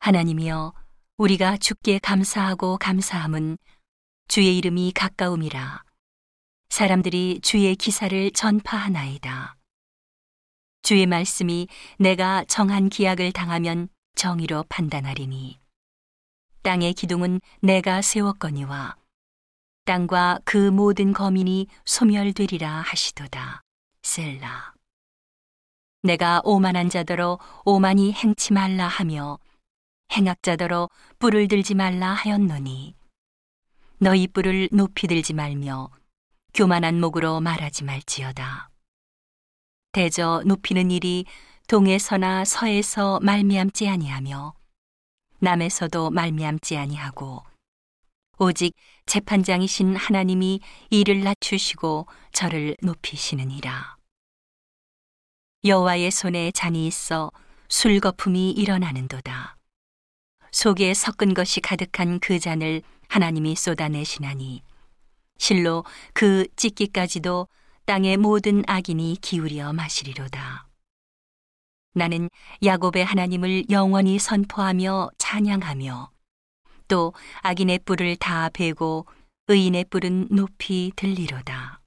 하나님이여 우리가 주께 감사하고 감사함은 주의 이름이 가까움이라 사람들이 주의 기사를 전파하나이다. 주의 말씀이 내가 정한 기약을 당하면 정의로 판단하리니 땅의 기둥은 내가 세웠거니와 땅과 그 모든 거민이 소멸되리라 하시도다. 셀라. 내가 오만한 자더러 오만이 행치 말라 하며 행악자더러 뿔을 들지 말라 하였노니 너희 뿔을 높이 들지 말며 교만한 목으로 말하지 말지어다. 대저 높이는 일이 동에서나 서에서 말미암지 아니하며 남에서도 말미암지 아니하고 오직 재판장이신 하나님이 이를 낮추시고 저를 높이시느니라. 여호와의 손에 잔이 있어 술 거품이 일어나는도다. 속에 섞은 것이 가득한 그 잔을 하나님이 쏟아내시나니 실로 그 찢기까지도 땅의 모든 악인이 기울여 마시리로다. 나는 야곱의 하나님을 영원히 선포하며 찬양하며 또 악인의 뿔을 다 베고 의인의 뿔은 높이 들리로다.